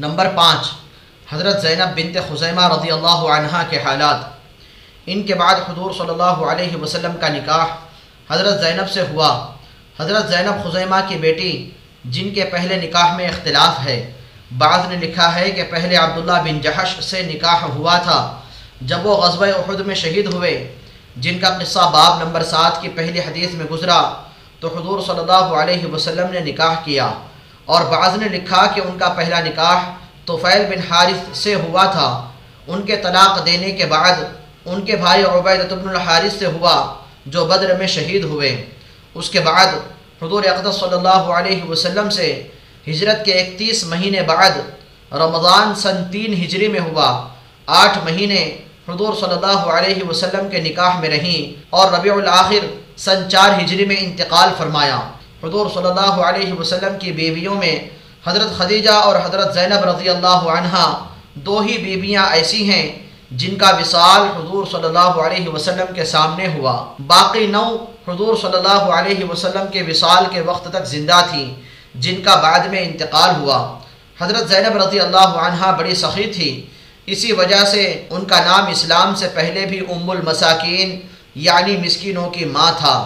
Number پانچ، حضرت زینب بنت خزیمہ رضی اللہ عنہ کے حالات۔ ان کے بعد حضور صلی اللہ علیہ وسلم کا نکاح حضرت زینب سے ہوا۔ حضرت زینب خزیمہ کی بیٹی، جن کے پہلے نکاح میں اختلاف ہے۔ بعض نے لکھا ہے کہ پہلے عبداللہ بن جہش سے نکاح ہوا تھا، جب وہ غزوہ احد میں شہید ہوئے، جن کا قصہ باب نمبر سات کی پہلی حدیث میں گزرا۔ تو حضور صلی اللہ علیہ وسلم نے نکاح کیا۔ اور بعض نے لکھا کہ ان کا پہلا نکاح توفیل بن حارث سے ہوا تھا۔ ان کے طلاق دینے کے بعد ان کے بھائی عبید بن الحارث سے ہوا جو بدر میں شہید ہوئے۔ اس کے بعد حضور اقدس صلی اللہ علیہ وسلم سے ہجرت کے اکتیس مہینے بعد رمضان سن تین ہجری میں ہوا۔ آٹھ مہینے حضور صلی اللہ علیہ وسلم کے نکاح میں رہیں اور ربیع الآخر سن چار ہجری میں انتقال فرمایا۔ حضور صلی اللہ علیہ وسلم کی بیویوں میں حضرت خدیجہ اور حضرت زینب رضی اللہ عنہ دو ہی بیویاں ایسی ہیں جن کا وصال حضور صلی اللہ علیہ وسلم کے سامنے ہوا۔ باقی نو حضور صلی اللہ علیہ وسلم کے وصال کے وقت تک زندہ تھیں، جن کا بعد میں انتقال ہوا۔ حضرت زینب رضی اللہ عنہ بڑی سخی تھی، اسی وجہ سے ان کا نام اسلام سے پہلے بھی ام المساکین یعنی مسکینوں کی ماں تھا۔